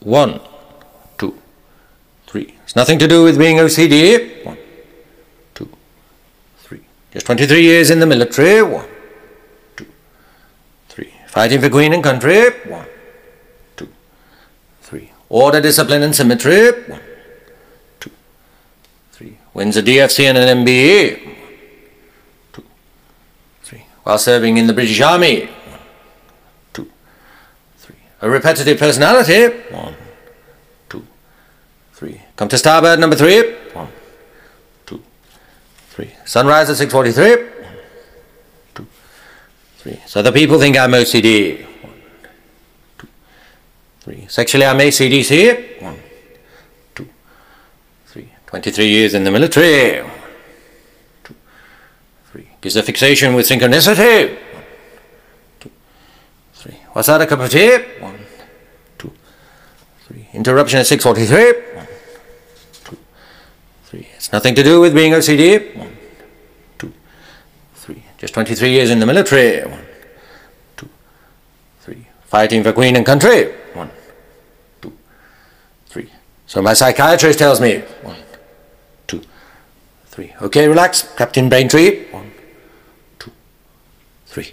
One, two, three. It's nothing to do with being OCD. One, two, three. Just 23 years in the military. One, two, three. Fighting for Queen and country. One, two, three. Order, discipline, and symmetry. One, two, three. Wins a DFC and an MBE. One, two, three. While serving in the British Army. One, two, three. A repetitive personality. One, three. Come to starboard number three. One, two, three. Sunrise at 6.43. One, two, three. So the people think I'm OCD. One, two, three. Sexually I'm ACDC. One, two, three. 23 years in the military. One, two, three. Gives a fixation with synchronicity. One, two, three. What's that, a cup of tea? One, two, three. Interruption at 6.43. It's nothing to do with being OCD. One, two, three. Just 23 years in the military. One, two, three. Fighting for Queen and country. One, two, three. So my psychiatrist tells me. One, two, three. Okay, relax. Captain Braintree. One, two, three.